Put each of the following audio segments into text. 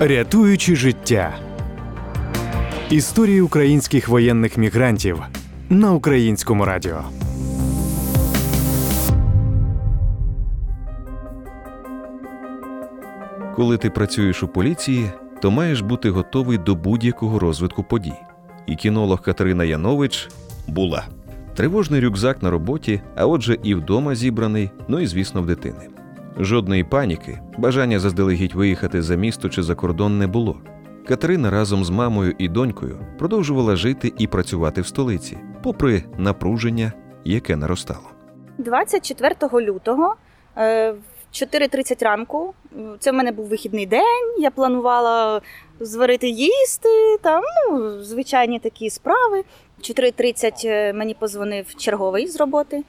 Рятуючи життя. Історії українських воєнних мігрантів на українському радіо. Коли ти працюєш у поліції, то маєш бути готовий до будь-якого розвитку подій. І кінолог Катерина Янович була. Тривожний рюкзак на роботі, а отже, і вдома зібраний, ну і звісно, в дитини. Жодної паніки, бажання заздалегідь виїхати за місто чи за кордон не було. Катерина разом з мамою і донькою продовжувала жити і працювати в столиці, попри напруження, яке наростало. 24 лютого е, в 4.30 ранку. Це в мене був вихідний день. Я планувала зварити їсти, там ну, звичайні такі справи. В 4.30 е, мені позвонив черговий з роботи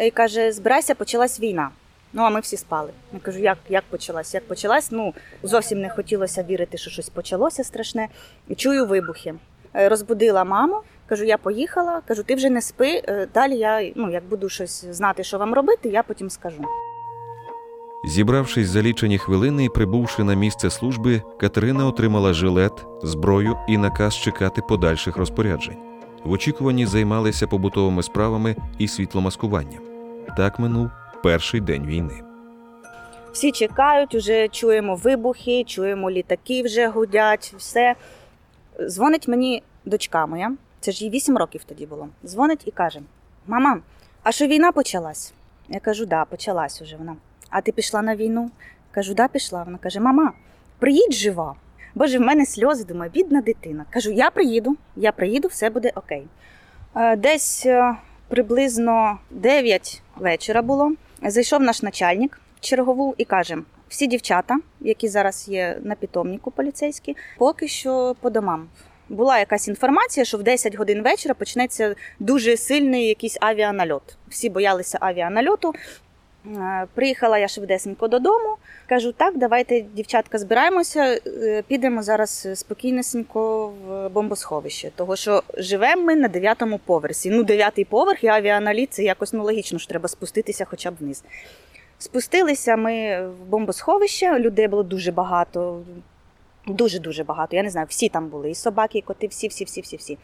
і каже: збирайся, почалась війна. Ну, а ми всі спали. Я кажу, як, як почалась? Як почалась? Ну, зовсім не хотілося вірити, що щось почалося страшне. Чую вибухи. Е, Розбудила маму, кажу, я поїхала. Кажу, ти вже не спи. е, Далі я ну, як буду щось знати, що вам робити, я потім скажу. Зібравшись за лічені хвилини і прибувши на місце служби, Катерина отримала жилет, зброю і наказ чекати подальших розпоряджень. В очікуванні займалися побутовими справами і світломаскуванням. Так минув перший день війни. Всі чекають, вже чуємо вибухи, чуємо літаки вже гудять, все. Дзвонить мені дочка моя, це ж їй 8 років тоді було. Дзвонить і каже: Мама, а що війна почалась? Я кажу, да, почалась уже вона. А ти пішла на війну? Кажу, да, пішла. Вона каже: Мама, приїдь жива. Боже, в мене сльози, думаю, бідна дитина. Кажу, я приїду, я приїду, все буде окей. Е, Десь е, приблизно 9 вечора було. Зайшов наш начальник чергову і каже: всі дівчата, які зараз є на питомнику поліцейські, поки що по домам. Була якась інформація, що в 10 годин вечора почнеться дуже сильний якийсь авіанальот. Всі боялися авіанальоту. Е, Приїхала я швидесенько додому. Кажу, так, давайте, дівчатка, збираємося, е, підемо зараз спокійнесенько в бомбосховище. Того що живемо ми на дев'ятому поверсі. Ну, дев'ятий поверх і авіаналіт це якось ну, логічно, що треба спуститися хоча б вниз. Спустилися ми в бомбосховище, людей було дуже багато. Дуже-дуже багато. Я не знаю, всі там були. І собаки, і коти, всі, всі, всі, всі, всі.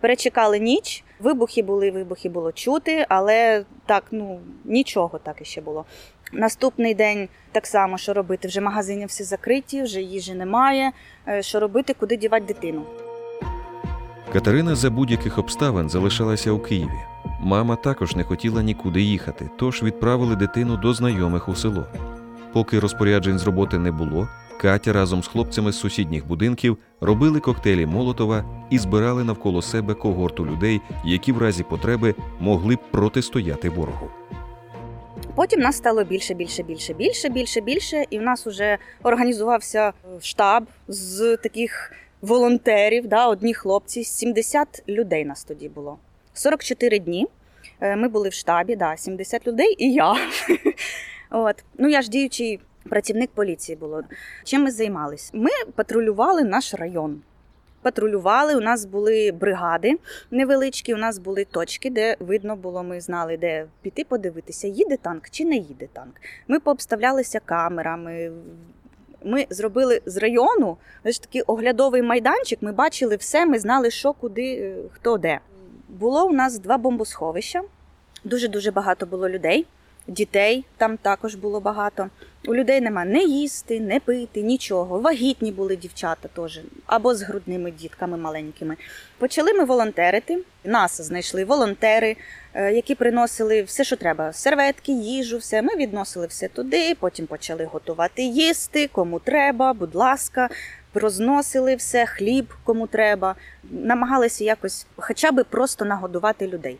Перечекали ніч, вибухи були, вибухи було чути, але так, ну нічого так іще було. Наступний день так само, що робити. Вже магазини всі закриті, вже їжі немає. Е, Що робити, куди дівати дитину? Катерина за будь-яких обставин залишалася у Києві. Мама також не хотіла нікуди їхати, тож відправили дитину до знайомих у село. Поки розпоряджень з роботи не було, Катя разом з хлопцями з сусідніх будинків робили коктейлі Молотова і збирали навколо себе когорту людей, які в разі потреби могли б протистояти ворогу. Потім нас стало більше, більше, більше, більше, більше, більше, і в нас вже організувався штаб з таких волонтерів, да, одні хлопці, 70 людей нас тоді було. 44 дні. Е, Ми були в штабі, да, 70 людей і я. От. Ну, я ж діючий працівник поліції було. Чим ми займалися? Ми патрулювали наш район. Патрулювали, у нас були бригади невеличкі, у нас були точки, де видно було, ми знали, де піти подивитися, їде танк чи не їде танк. Ми пообставлялися камерами. Ми зробили з району знаєш, такий оглядовий майданчик. Ми бачили все, ми знали, що, куди, е, хто де. Було у нас два бомбосховища. Дуже дуже багато було людей. Дітей там також було багато. У людей нема не їсти, не пити, нічого. Вагітні були дівчата теж, або з грудними дітками маленькими. Почали ми волонтерити. Нас знайшли волонтери, е, які приносили все, що треба: серветки, їжу, все. Ми відносили все туди. Потім почали готувати їсти, кому треба, будь ласка. Розносили все, хліб кому треба, намагалися якось, хоча б просто нагодувати людей.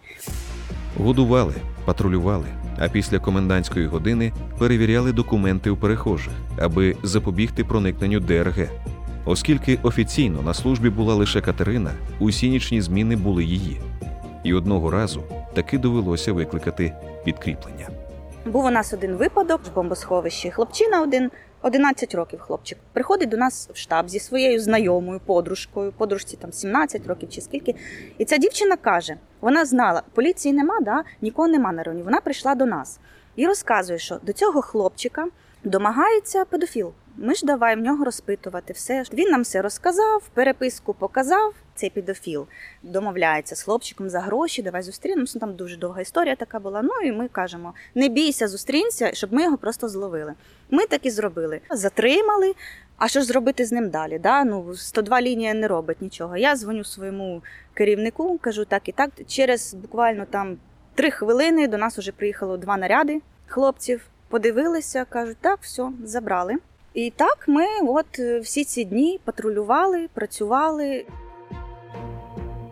Годували, патрулювали, а після комендантської години перевіряли документи у перехожих, аби запобігти проникненню ДРГ. Оскільки офіційно на службі була лише Катерина, усі нічні зміни були її. І одного разу таки довелося викликати підкріплення. Був у нас один випадок в бомбосховищі. Хлопчина один, 11 років хлопчик, приходить до нас в штаб зі своєю знайомою подружкою, подружці там 17 років чи скільки. І ця дівчина каже: вона знала, поліції нема, да? нікого нема на районі. Вона прийшла до нас і розказує, що до цього хлопчика домагається педофіл. Ми ж давай в нього розпитувати все. Він нам все розказав, переписку показав. Цей підофіл домовляється з хлопчиком за гроші, давай зустрінемося. Ну, Там дуже довга історія така була. Ну і ми кажемо: не бійся, зустрінься, щоб ми його просто зловили. Ми так і зробили. Затримали. А що ж зробити з ним далі? Да? Ну, 102 лінія не робить нічого. Я дзвоню своєму керівнику, кажу так і так. Через буквально там три хвилини до нас вже приїхало два наряди хлопців. Подивилися, кажуть, так, все, забрали. І так ми от е, всі ці дні патрулювали, працювали.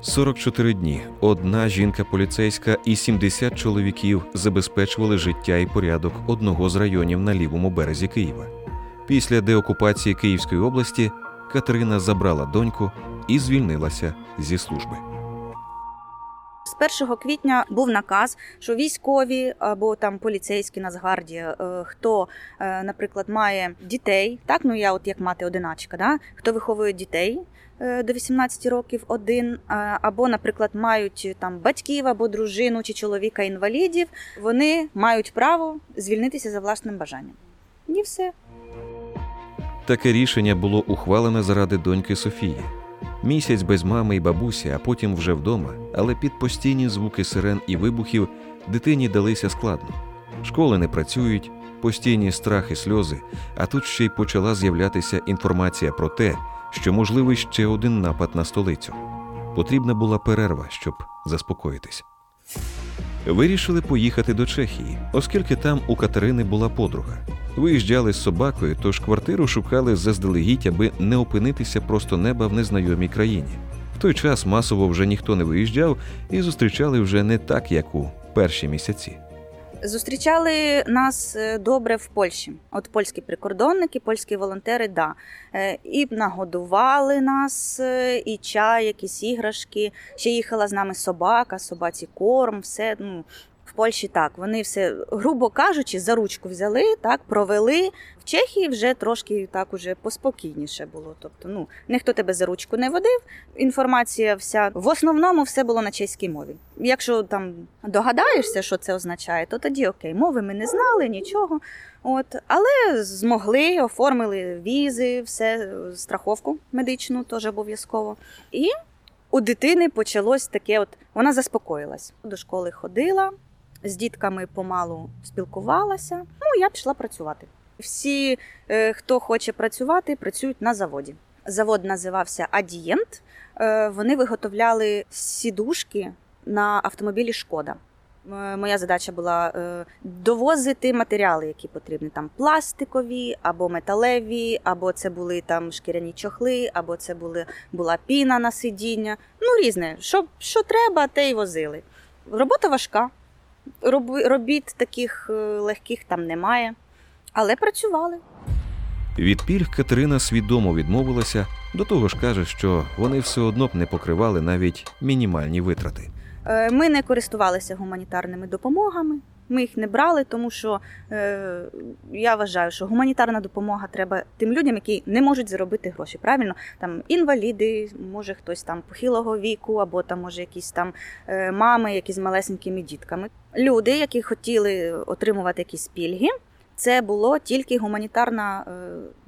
44 дні одна жінка поліцейська і 70 чоловіків забезпечували життя і порядок одного з районів на лівому березі Києва. Після деокупації Київської області Катерина забрала доньку і звільнилася зі служби. З 1 квітня був наказ, що військові або там поліцейські Нацгвардія, е, хто, е, наприклад, має дітей, так ну я, от як мати одиначка, да? хто виховує дітей е, до 18 років один, або, наприклад, мають там батьків або дружину чи чоловіка інвалідів, вони мають право звільнитися за власним бажанням. І все. Таке рішення було ухвалене заради доньки Софії. Місяць без мами і бабусі, а потім вже вдома, але під постійні звуки сирен і вибухів дитині далися складно. Школи не працюють, постійні страх і сльози, а тут ще й почала з'являтися інформація про те, що можливий ще один напад на столицю. Потрібна була перерва, щоб заспокоїтись. Вирішили поїхати до Чехії, оскільки там у Катерини була подруга. Виїжджали з собакою, тож квартиру шукали заздалегідь, аби не опинитися просто неба в незнайомій країні. В той час масово вже ніхто не виїжджав і зустрічали вже не так, як у перші місяці. Зустрічали нас е, добре в Польщі. От польські прикордонники, польські волонтери, да. Е, І нагодували нас, е, і чай, якісь іграшки. Ще їхала з нами собака, собаці корм, все. Ну, Польщі так. Вони все, грубо кажучи, за ручку взяли, так, провели. В Чехії вже трошки так уже поспокійніше було. Тобто, ну, ніхто тебе за ручку не водив. Інформація вся в основному все було на чеській мові. Якщо там догадаєшся, що це означає, то тоді окей, мови ми не знали, нічого. От, але змогли, оформили візи, все, страховку медичну теж обов'язково. І у дитини почалось таке: от вона заспокоїлась. До школи ходила, з дітками помалу спілкувалася. Ну, я пішла працювати. Всі, е, хто хоче працювати, працюють на заводі. Завод називався Адієнт. Е, Вони виготовляли сідушки на автомобілі Шкода. Моя задача була е, довозити матеріали, які потрібні. Там пластикові або металеві, або це були там шкіряні чохли, або це були, була піна на сидіння. Ну, різне. Що, що треба, те й возили. Робота важка. Роб- Робіт таких е, легких там немає. Але працювали. Від пільг Катерина свідомо відмовилася, до того ж каже, що вони все одно б не покривали навіть мінімальні витрати. Е, Ми не користувалися гуманітарними допомогами. Ми їх не брали, тому що е, я вважаю, що гуманітарна допомога треба тим людям, які не можуть заробити гроші. Правильно, там інваліди, може хтось там похилого віку, або там може якісь там е, мами, які з малесенькими дітками. Люди, які хотіли отримувати якісь пільги, це було тільки гуманітарна е,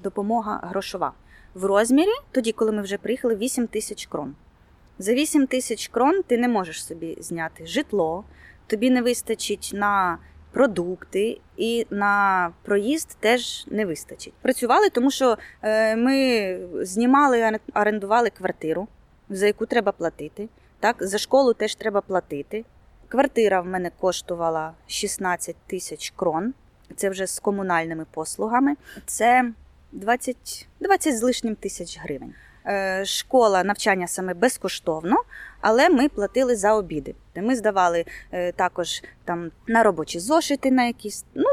допомога грошова в розмірі, тоді, коли ми вже приїхали, 8 тисяч крон. За 8 тисяч крон ти не можеш собі зняти житло, тобі не вистачить на продукти і на проїзд теж не вистачить. Працювали, тому що е, ми знімали, орендували квартиру, за яку треба платити. Так, за школу теж треба платити. Квартира в мене коштувала 16 тисяч крон. Це вже з комунальними послугами. Це 20, 20 з лишнім тисяч гривень. Е, Школа навчання саме безкоштовно, але ми платили за обіди. Ми здавали е, також там на робочі зошити, на якісь. Ну,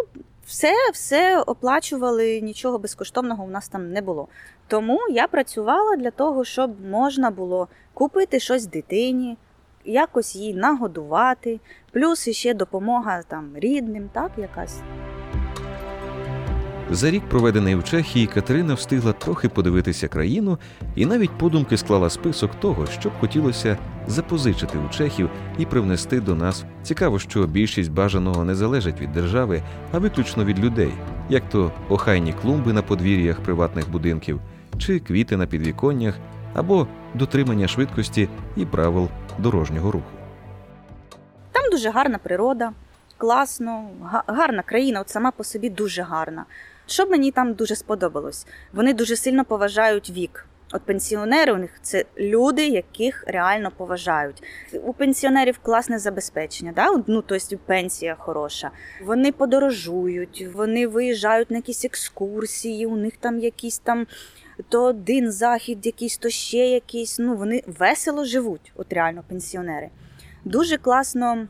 все, все оплачували, нічого безкоштовного у нас там не було. Тому я працювала для того, щоб можна було купити щось дитині, якось її нагодувати, плюс іще допомога там рідним, так якась. За рік, проведений в Чехії, Катерина встигла трохи подивитися країну і навіть подумки склала список того, що б хотілося запозичити у чехів і привнести до нас. Цікаво, що більшість бажаного не залежить від держави, а виключно від людей. як то охайні клумби на подвір'ях приватних будинків, чи квіти на підвіконнях, або дотримання швидкості і правил дорожнього руху. Там дуже гарна природа, класно, гарна країна, от сама по собі дуже гарна. Що мені там дуже сподобалось? Вони дуже сильно поважають вік. От пенсіонери у них це люди, яких реально поважають. У пенсіонерів класне забезпечення, да? ну тобто пенсія хороша. Вони подорожують, вони виїжджають на якісь екскурсії, у них там якісь там то один захід, якийсь, то ще якийсь. Ну вони весело живуть, от реально пенсіонери. Дуже класно.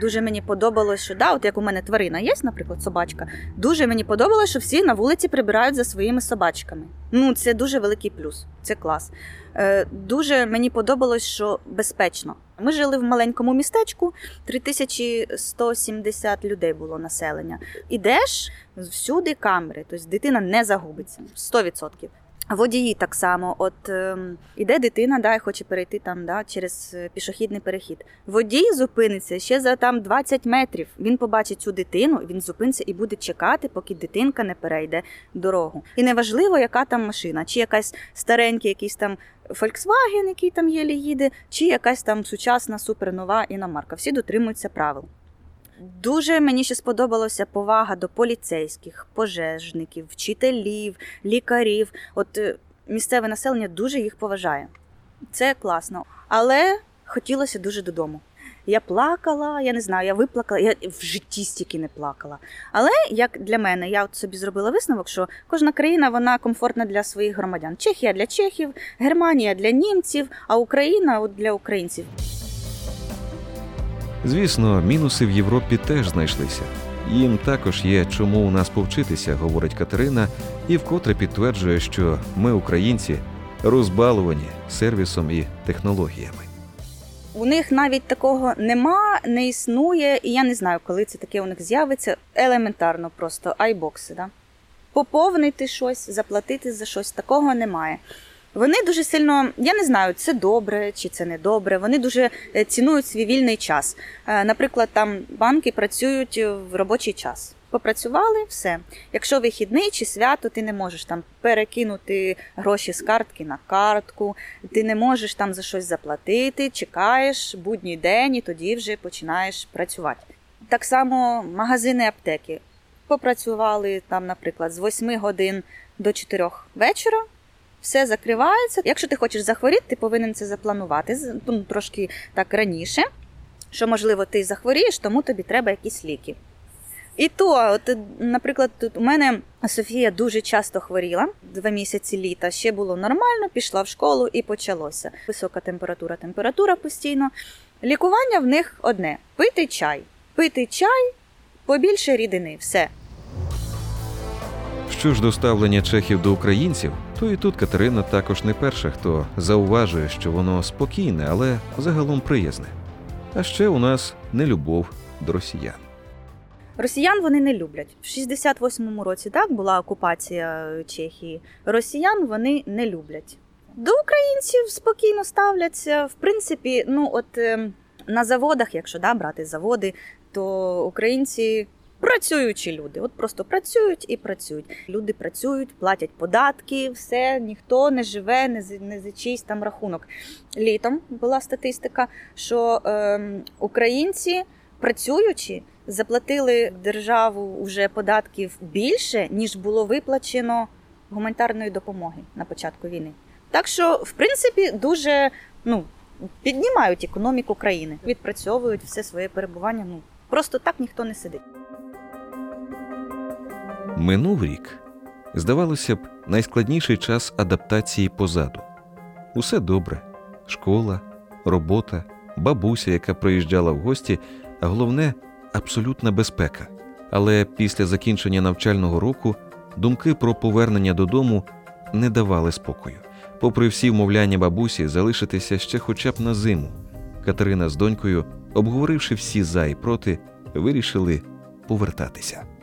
Дуже мені подобалось, що да, от як у мене тварина є, наприклад, собачка. Дуже мені подобалось, що всі на вулиці прибирають за своїми собачками. Ну, це дуже великий плюс, це клас. Е, дуже мені подобалось, що безпечно. Ми жили в маленькому містечку, 3170 людей було населення. Ідеш, всюди камери, тобто дитина не загубиться 100%. Водії так само, от ем, іде дитина, да, і хоче перейти там да, через е, пішохідний перехід. Водій зупиниться ще за там 20 метрів. Він побачить цю дитину, він зупиниться і буде чекати, поки дитинка не перейде дорогу. І неважливо, яка там машина, чи якась старенький, якийсь там Volkswagen, який там єлі їде, чи якась там сучасна супернова іномарка. Всі дотримуються правил. Дуже мені ще сподобалося повага до поліцейських, пожежників, вчителів, лікарів. От е, місцеве населення дуже їх поважає. Це класно. Але хотілося дуже додому. Я плакала, я не знаю, я виплакала, я в житті стільки не плакала. Але як для мене, я от собі зробила висновок, що кожна країна вона комфортна для своїх громадян. Чехія для чехів, Германія для німців, а Україна от для українців. Звісно, мінуси в Європі теж знайшлися. Їм також є чому у нас повчитися, говорить Катерина, і вкотре підтверджує, що ми, українці, розбалувані сервісом і технологіями. У них навіть такого нема, не існує, і я не знаю, коли це таке у них з'явиться. Елементарно просто айбокси. Да? Поповнити щось, заплатити за щось, такого немає. Вони дуже сильно, я не знаю, це добре чи це не добре. Вони дуже е, цінують свій вільний час. Е, Наприклад, там банки працюють в робочий час. Попрацювали, все. Якщо вихідний чи свято, ти не можеш там перекинути гроші з картки на картку, ти не можеш там за щось заплатити, чекаєш будній день і тоді вже починаєш працювати. Так само магазини аптеки. Попрацювали там, наприклад, з 8 годин до 4 вечора. Все закривається. Якщо ти хочеш захворіти, ти повинен це запланувати ну, трошки так раніше, що, можливо, ти захворієш, тому тобі треба якісь ліки. І то, от, наприклад, тут у мене Софія дуже часто хворіла два місяці літа. Ще було нормально, пішла в школу і почалося. Висока температура, температура постійно. Лікування в них одне: пити чай. Пити чай, побільше рідини, все. Що ж до ставлення чехів до українців, то і тут Катерина також не перша, хто зауважує, що воно спокійне, але загалом приязне. А ще у нас нелюбов до росіян. Росіян вони не люблять. В 68-му році так була окупація е, Чехії. Росіян вони не люблять. До українців спокійно ставляться. В принципі, ну от е, на заводах, якщо да, брати заводи, то українці працюючі люди. От просто працюють і працюють. Люди працюють, платять податки, все, ніхто не живе, не за, не за чийсь там рахунок. Літом була статистика, що е, українці працюючи. Заплатили державу вже податків більше, ніж було виплачено гуманітарної допомоги на початку війни. Так що, в принципі, дуже ну, піднімають економіку країни, відпрацьовують все своє перебування. Ну просто так ніхто не сидить. Минув рік. Здавалося б, найскладніший час адаптації позаду. Усе добре: школа, робота, бабуся, яка приїжджала в гості, а головне абсолютна безпека. Але після закінчення навчального року думки про повернення додому не давали спокою. Попри всі вмовляння бабусі залишитися ще хоча б на зиму, Катерина з донькою, обговоривши всі за і проти, вирішили повертатися.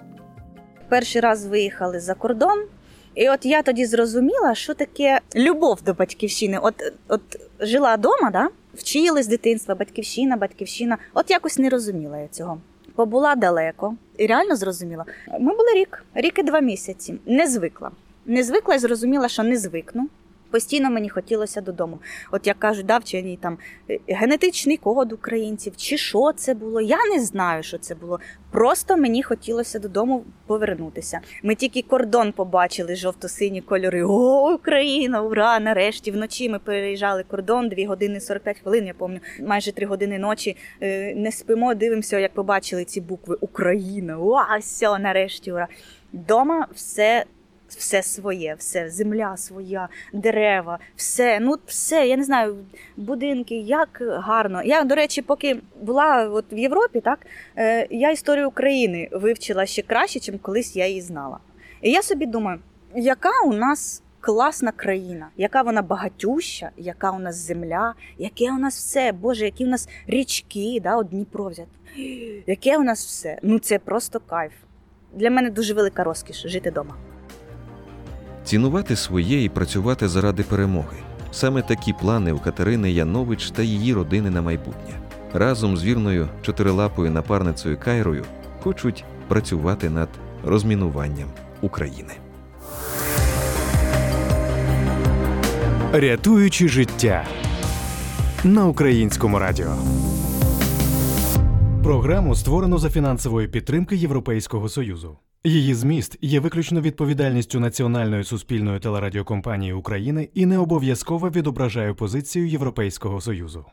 Перший раз виїхали за кордон, і от я тоді зрозуміла, що таке любов до батьківщини. От, от жила вдома, да? вчилась з дитинства, батьківщина, батьківщина. От якось не розуміла я цього. побула далеко і реально зрозуміла. Ми були рік, рік і два місяці. Не звикла. Не звикла і зрозуміла, що не звикну. Постійно мені хотілося додому. От як кажуть, да, вчені там е, генетичний код українців, чи що це було. Я не знаю, що це було. Просто мені хотілося додому повернутися. Ми тільки кордон побачили, жовто-сині кольори. О, Україна! Ура! Нарешті вночі ми переїжджали кордон, 2 години 45 хвилин. Я пам'ятаю, майже 3 години ночі. Е, Не спимо, дивимося, як побачили ці букви Україна. Уа, все, нарешті, ура! Дома все все своє, все, земля своя, дерева, все, ну все, я не знаю, будинки, як гарно. Я, до речі, поки була от в Європі, так е, я історію України вивчила ще краще, ніж колись я її знала. І я собі думаю, яка у нас класна країна, яка вона багатюща, яка у нас земля, яке у нас все, Боже, які у нас річки, да, от Дніпро взяти. Яке у нас все? Ну це просто кайф. Для мене дуже велика розкіш жити вдома. Цінувати своє і працювати заради перемоги. Саме такі плани у Катерини Янович та її родини на майбутнє. Разом з вірною чотирилапою напарницею Кайрою хочуть працювати над розмінуванням України. Рятуючи життя на українському радіо. Програму створено за фінансової підтримки Європейського Союзу. Її зміст є виключно відповідальністю Національної суспільної телерадіокомпанії України і не обов'язково відображає позицію Європейського Союзу.